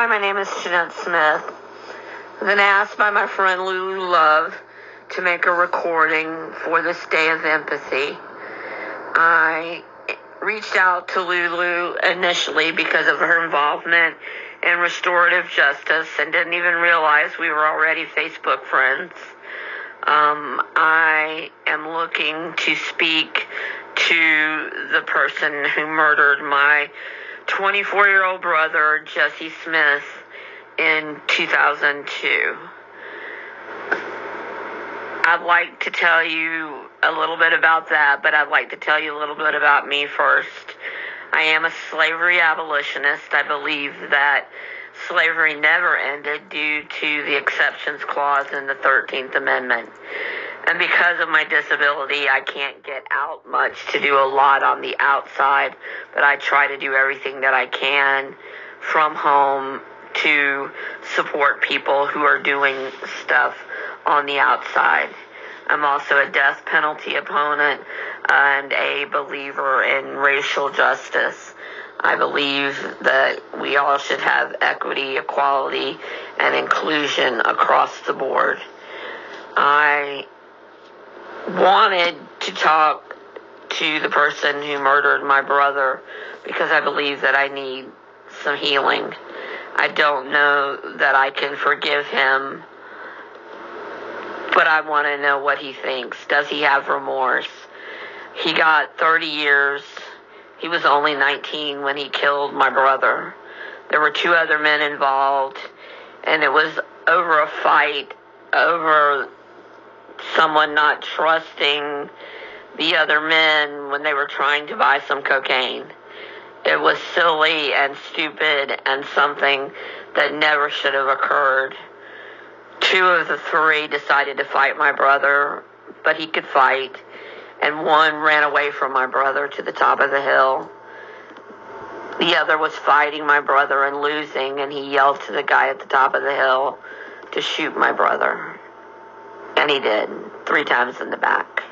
Hi, my name is Jeanette Smith. Been asked by my friend Lulu Love to make a recording for this day of empathy. I reached out to Lulu initially because of her involvement in restorative justice and didn't even realize we were already Facebook friends. Um, I am looking to speak to the person who murdered my 24 year old brother, Jesse Smith, in 2002. I'd like to tell you a little bit about that, but I'd like to tell you a little bit about me first. I am a slavery abolitionist. I believe that slavery never ended due to the exceptions clause in the 13th Amendment. And because of my disability, I can't get out much to do a lot on the outside, but I try to do everything that I can from home to support people who are doing stuff on the outside. I'm also a death penalty opponent and a believer in racial justice. I believe that we all should have equity, equality, and inclusion across the board. I wanted to talk to the person who murdered my brother because I believe that I need some healing. I don't know that I can forgive him, but I want to know what he thinks. Does he have remorse? He got 30 years. He was only 19 when he killed my brother. There were two other men involved, and it was over a fight over someone not trusting the other men when they were trying to buy some cocaine. It was silly and stupid and something that never should have occurred. Two of the three decided to fight my brother, but he could fight, and one ran away from my brother to the top of the hill. The other was fighting my brother and losing, and he yelled to the guy at the top of the hill to shoot my brother. And he did, three times in the back.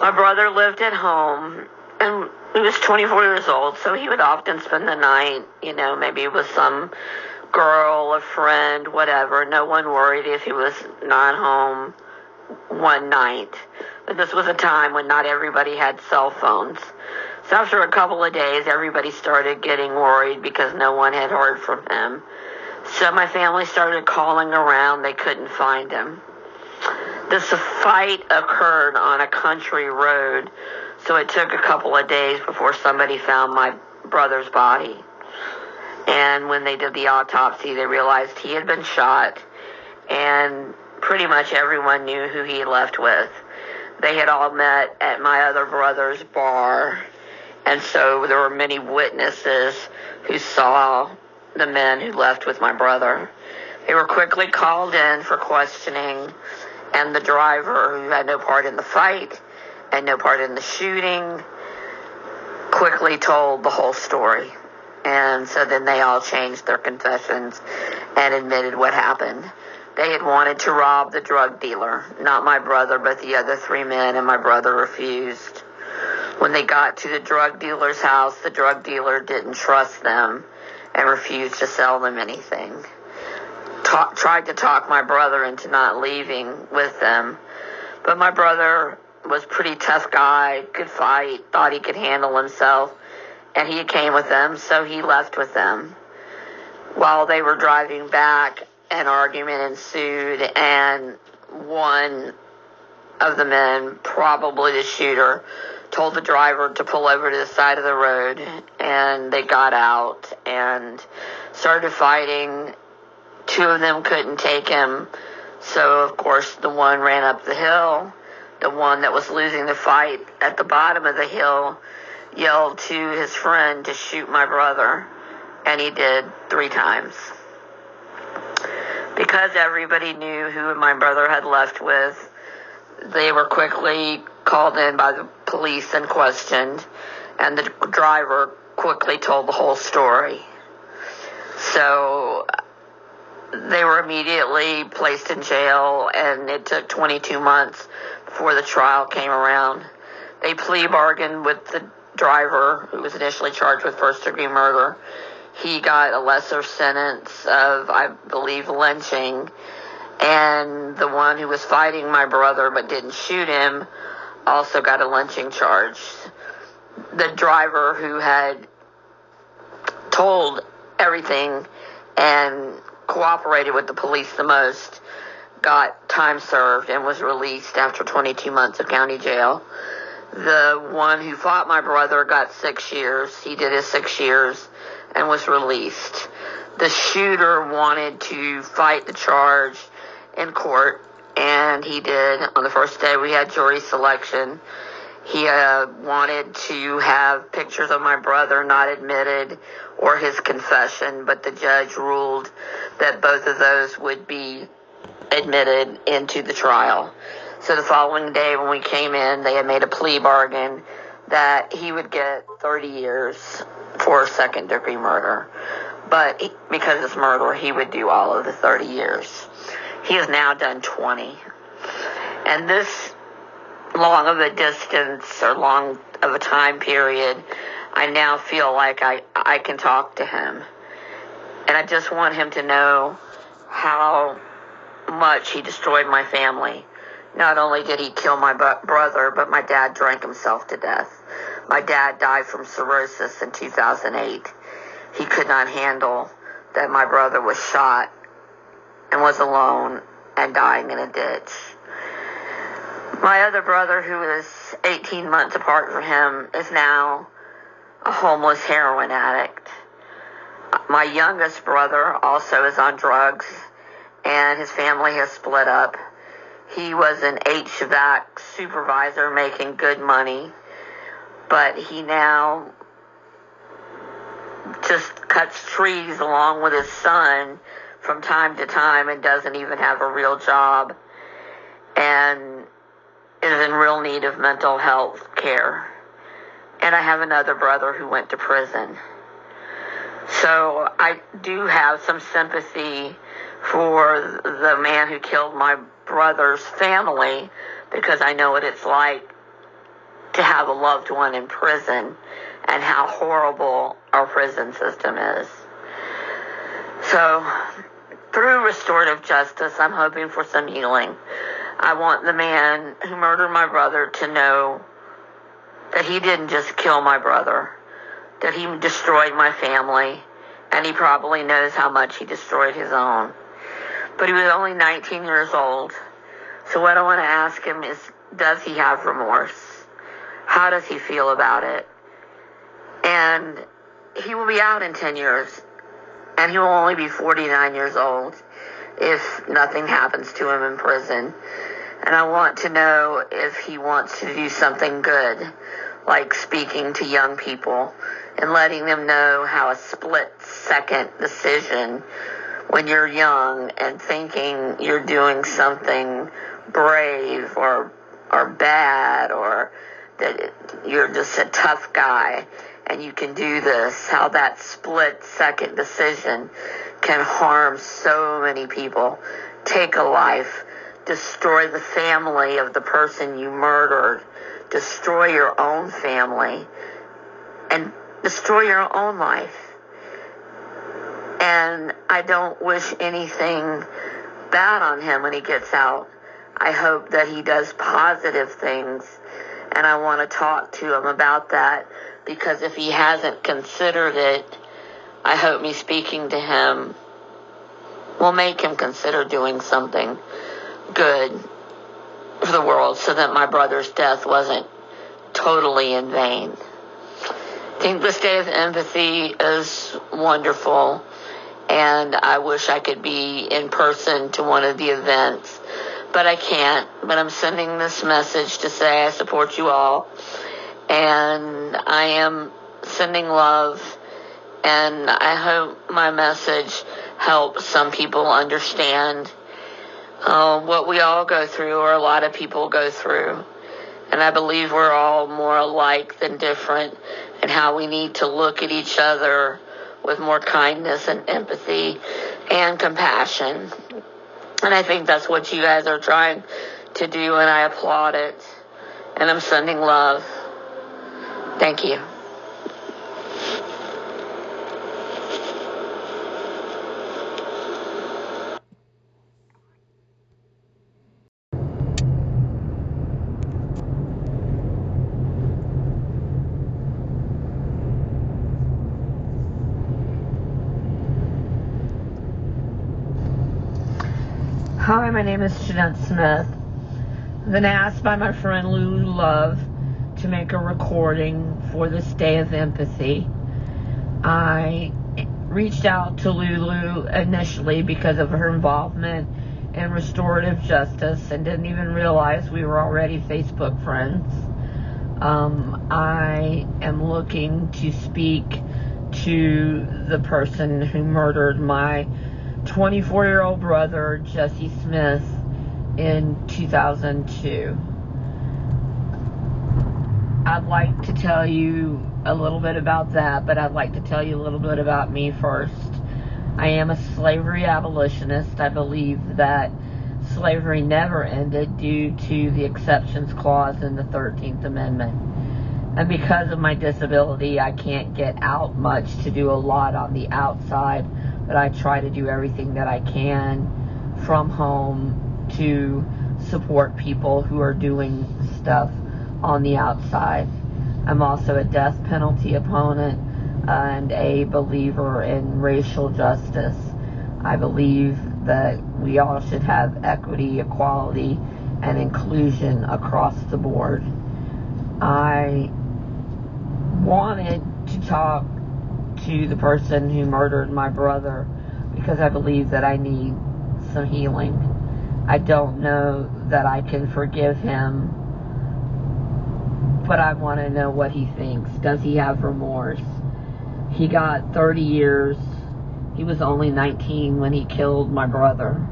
My brother lived at home, and he was 24 years old, so he would often spend the night, you know, maybe with some girl, a friend, whatever. No one worried if he was not home one night. But this was a time when not everybody had cell phones. So after a couple of days, everybody started getting worried because no one had heard from him. So my family started calling around. They couldn't find him. This fight occurred on a country road, so it took a couple of days before somebody found my brother's body. And when they did the autopsy, they realized he had been shot, and pretty much everyone knew who he left with. They had all met at my other brother's bar, and so there were many witnesses who saw the men who left with my brother. They were quickly called in for questioning and the driver, who had no part in the fight and no part in the shooting, quickly told the whole story. And so then they all changed their confessions and admitted what happened. They had wanted to rob the drug dealer, not my brother, but the other three men, and my brother refused. When they got to the drug dealer's house, the drug dealer didn't trust them and refused to sell them anything talk, tried to talk my brother into not leaving with them. But my brother was pretty tough guy, could fight, thought he could handle himself, and he came with them, so he left with them. While they were driving back, an argument ensued, and one of the men, probably the shooter, told the driver to pull over to the side of the road, and they got out and started fighting two of them couldn't take him. So, of course, the one ran up the hill. The one that was losing the fight at the bottom of the hill yelled to his friend to shoot my brother. And he did three times. Because everybody knew who my brother had left with, they were quickly called in by the police and questioned. And the driver quickly told the whole story. So they were immediately placed in jail, and it took 22 months before the trial came around. They plea bargained with the driver, who was initially charged with first degree murder, he got a lesser sentence of, I believe, lynching. And the one who was fighting my brother but didn't shoot him also got a lynching charge. The driver who had told everything and cooperated with the police the most got time served and was released after 22 months of county jail. The one who fought my brother got six years. He did his six years and was released. The shooter wanted to fight the charge in court, and he did. On the first day, we had jury selection. He uh, wanted to have pictures of my brother not admitted or his confession, but the judge ruled that both of those would be admitted into the trial. So the following day, when we came in, they had made a plea bargain that he would get 30 years for second degree murder. But he, because it's murder, he would do all of the 30 years. He has now done 20. And this long of a distance or long of a time period, I now feel like I, I can talk to him. And I just want him to know how much he destroyed my family. Not only did he kill my brother, but my dad drank himself to death. My dad died from cirrhosis in 2008. He could not handle that my brother was shot and was alone and dying in a ditch. My other brother, who is 18 months apart from him, is now a homeless heroin addict. My youngest brother also is on drugs, and his family has split up. He was an HVAC supervisor making good money but he now just cuts trees along with his son from time to time and doesn't even have a real job and is in real need of mental health care. And I have another brother who went to prison. So I do have some sympathy for the man who killed my brother's family because I know what it's like to have a loved one in prison and how horrible our prison system is. So, through restorative justice, I'm hoping for some healing. I want the man who murdered my brother to know that he didn't just kill my brother, that he destroyed my family, and he probably knows how much he destroyed his own. But he was only 19 years old. So, what I want to ask him is does he have remorse? How does he feel about it? And he will be out in 10 years, and he will only be 49 years old if nothing happens to him in prison. And I want to know if he wants to do something good, like speaking to young people and letting them know how a split second decision when you're young and thinking you're doing something brave or or bad or that you're just a tough guy and you can do this, how that split second decision can harm so many people, take a life, destroy the family of the person you murdered, destroy your own family, and destroy your own life. And I don't wish anything bad on him when he gets out. I hope that he does positive things. And I want to talk to him about that because if he hasn't considered it, I hope me speaking to him will make him consider doing something good for the world so that my brother's death wasn't totally in vain. I think this day of empathy is wonderful, and I wish I could be in person to one of the events but I can't. But I'm sending this message to say I support you all. And I am sending love. And I hope my message helps some people understand uh, what we all go through, or a lot of people go through. And I believe we're all more alike than different, and how we need to look at each other with more kindness and empathy and compassion. And I think that's what you guys are trying to do, and I applaud it. And I'm sending love. Thank you. Hi, my name is Jeanette Smith. I've been asked by my friend Lou Love to make a recording for this day of empathy. I reached out to Lulu initially because of her involvement in restorative justice and didn't even realize we were already Facebook friends. Um, I am looking to speak to the person who murdered my 24 year old brother, Jesse Smith, in 2002. I'd like to tell you a little bit about that, but I'd like to tell you a little bit about me first. I am a slavery abolitionist. I believe that slavery never ended due to the exceptions clause in the 13th Amendment. And because of my disability, I can't get out much to do a lot on the outside but I try to do everything that I can from home to support people who are doing stuff on the outside. I'm also a death penalty opponent and a believer in racial justice. I believe that we all should have equity, equality, and inclusion across the board. I wanted to talk to the person who murdered my brother because I believe that I need some healing. I don't know that I can forgive him, but I want to know what he thinks. Does he have remorse? He got 30 years. He was only 19 when he killed my brother.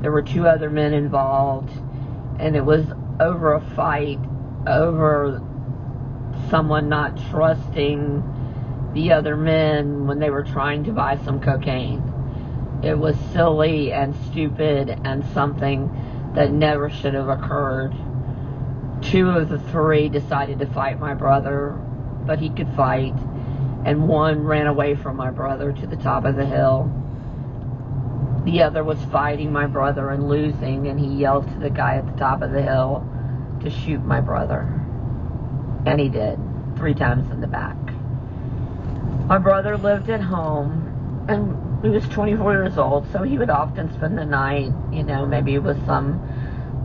There were two other men involved, and it was over a fight over someone not trusting the other men when they were trying to buy some cocaine. It was silly and stupid and something that never should have occurred. Two of the three decided to fight my brother, but he could fight, and one ran away from my brother to the top of the hill. The other was fighting my brother and losing, and he yelled to the guy at the top of the hill to shoot my brother. And he did, three times in the back. My brother lived at home and he was 24 years old, so he would often spend the night, you know, maybe with some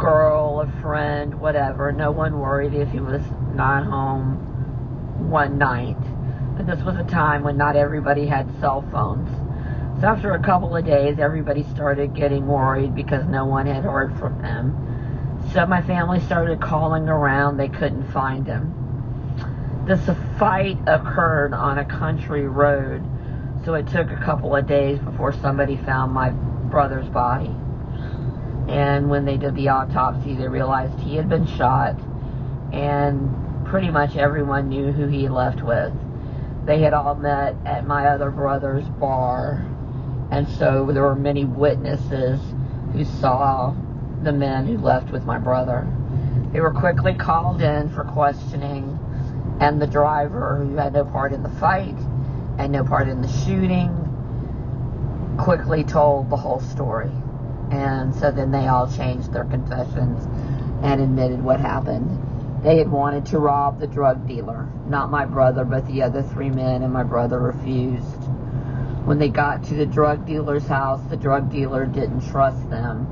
girl, a friend, whatever. No one worried if he was not home one night. But this was a time when not everybody had cell phones. So after a couple of days, everybody started getting worried because no one had heard from him. So my family started calling around. They couldn't find him. This fight occurred on a country road, so it took a couple of days before somebody found my brother's body. And when they did the autopsy, they realized he had been shot, and pretty much everyone knew who he left with. They had all met at my other brother's bar, and so there were many witnesses who saw the men who left with my brother. They were quickly called in for questioning and the driver, who had no part in the fight and no part in the shooting, quickly told the whole story. And so then they all changed their confessions and admitted what happened. They had wanted to rob the drug dealer, not my brother, but the other three men, and my brother refused. When they got to the drug dealer's house, the drug dealer didn't trust them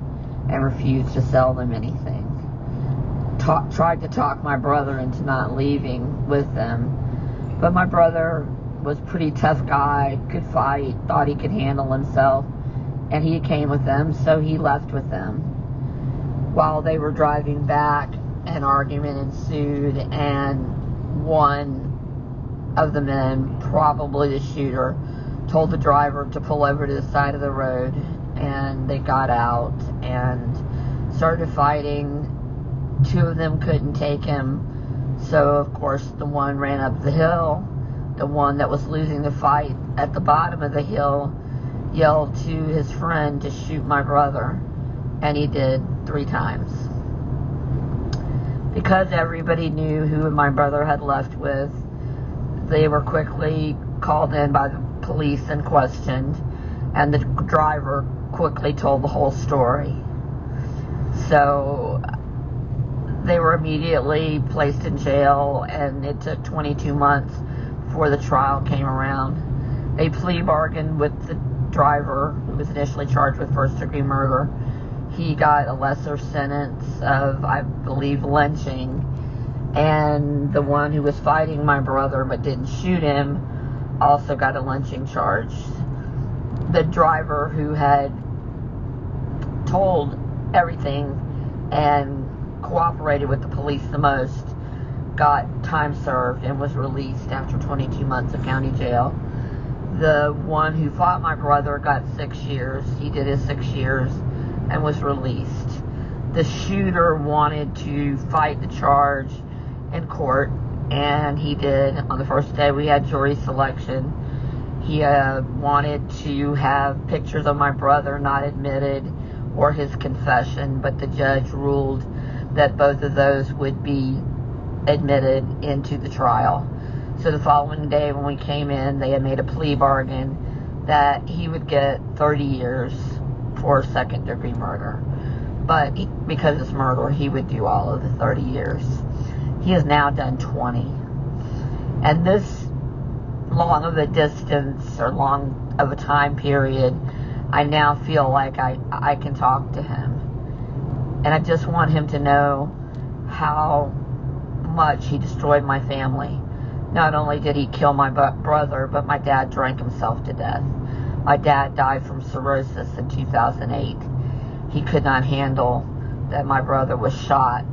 and refused to sell them anything talk, tried to talk my brother into not leaving with them. But my brother was pretty tough guy, could fight, thought he could handle himself, and he came with them, so he left with them. While they were driving back, an argument ensued, and one of the men, probably the shooter, told the driver to pull over to the side of the road, and they got out and started fighting two of them couldn't take him. So, of course, the one ran up the hill. The one that was losing the fight at the bottom of the hill yelled to his friend to shoot my brother. And he did three times. Because everybody knew who my brother had left with, they were quickly called in by the police and questioned. And the driver quickly told the whole story. So they were immediately placed in jail, and it took 22 months before the trial came around. A plea bargain with the driver, who was initially charged with first degree murder. he got a lesser sentence of, I believe, lynching. And the one who was fighting my brother but didn't shoot him also got a lynching charge. The driver who had told everything and cooperated with the police the most got time served and was released after 22 months of county jail. The one who fought my brother got six years. He did his six years and was released. The shooter wanted to fight the charge in court, and he did. On the first day, we had jury selection. He uh, wanted to have pictures of my brother not admitted or his confession, but the judge ruled that both of those would be admitted into the trial. So the following day, when we came in, they had made a plea bargain that he would get 30 years for second degree murder. But he, because it's murder, he would do all of the 30 years. He has now done 20. And this long of a distance or long of a time period, I now feel like I, I can talk to him. And I just want him to know how much he destroyed my family. Not only did he kill my brother, but my dad drank himself to death. My dad died from cirrhosis in 2008. He could not handle that my brother was shot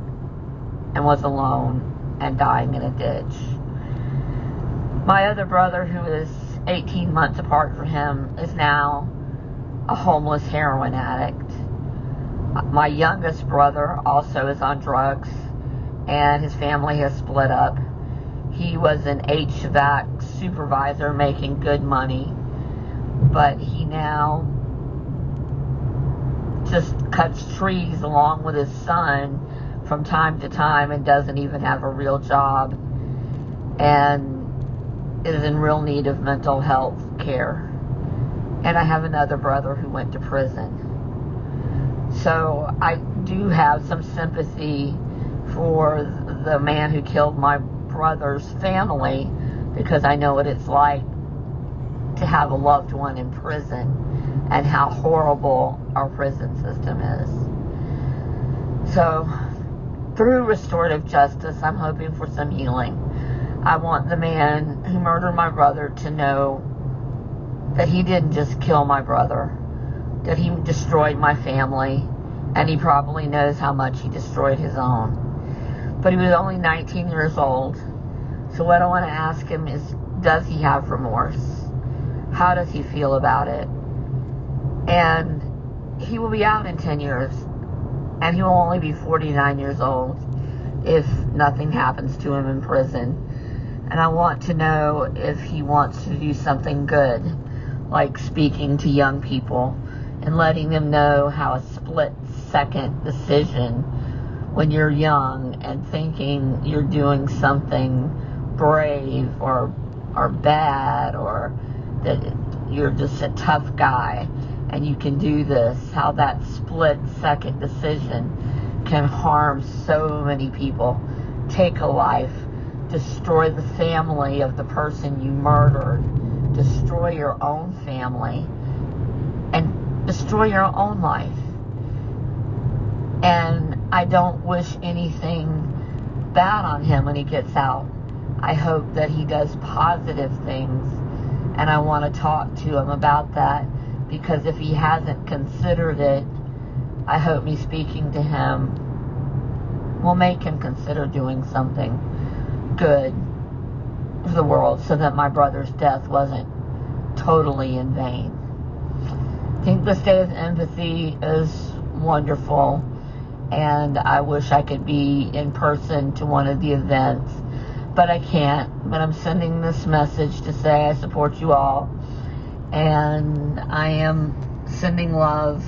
and was alone and dying in a ditch. My other brother, who is 18 months apart from him, is now a homeless heroin addict. My youngest brother also is on drugs, and his family has split up. He was an HVAC supervisor making good money but he now just cuts trees along with his son from time to time and doesn't even have a real job and is in real need of mental health care. And I have another brother who went to prison. So I do have some sympathy for the man who killed my brother's family because I know what it's like to have a loved one in prison and how horrible our prison system is. So, through restorative justice, I'm hoping for some healing. I want the man who murdered my brother to know that he didn't just kill my brother, that he destroyed my family, and he probably knows how much he destroyed his own. But he was only 19 years old. So, what I want to ask him is does he have remorse? How does he feel about it? And he will be out in 10 years. And he will only be 49 years old if nothing happens to him in prison. And I want to know if he wants to do something good, like speaking to young people and letting them know how a split second decision when you're young and thinking you're doing something brave or or bad or that you're just a tough guy and you can do this, how that split second decision can harm so many people, take a life, destroy the family of the person you murdered, destroy your own family, and destroy your own life. And I don't wish anything bad on him when he gets out. I hope that he does positive things and I want to talk to him about that because if he hasn't considered it, I hope me speaking to him will make him consider doing something good for the world so that my brother's death wasn't totally in vain. I think this day of empathy is wonderful and I wish I could be in person to one of the events but I can't. But I'm sending this message to say I support you all. And I am sending love.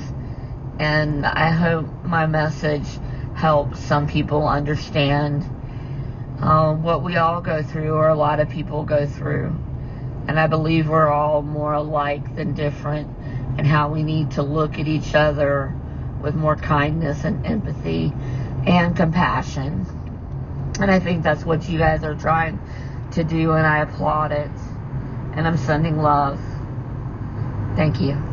And I hope my message helps some people understand uh, what we all go through, or a lot of people go through. And I believe we're all more alike than different, and how we need to look at each other with more kindness and empathy and compassion. And I think that's what you guys are trying to do, and I applaud it. And I'm sending love. Thank you.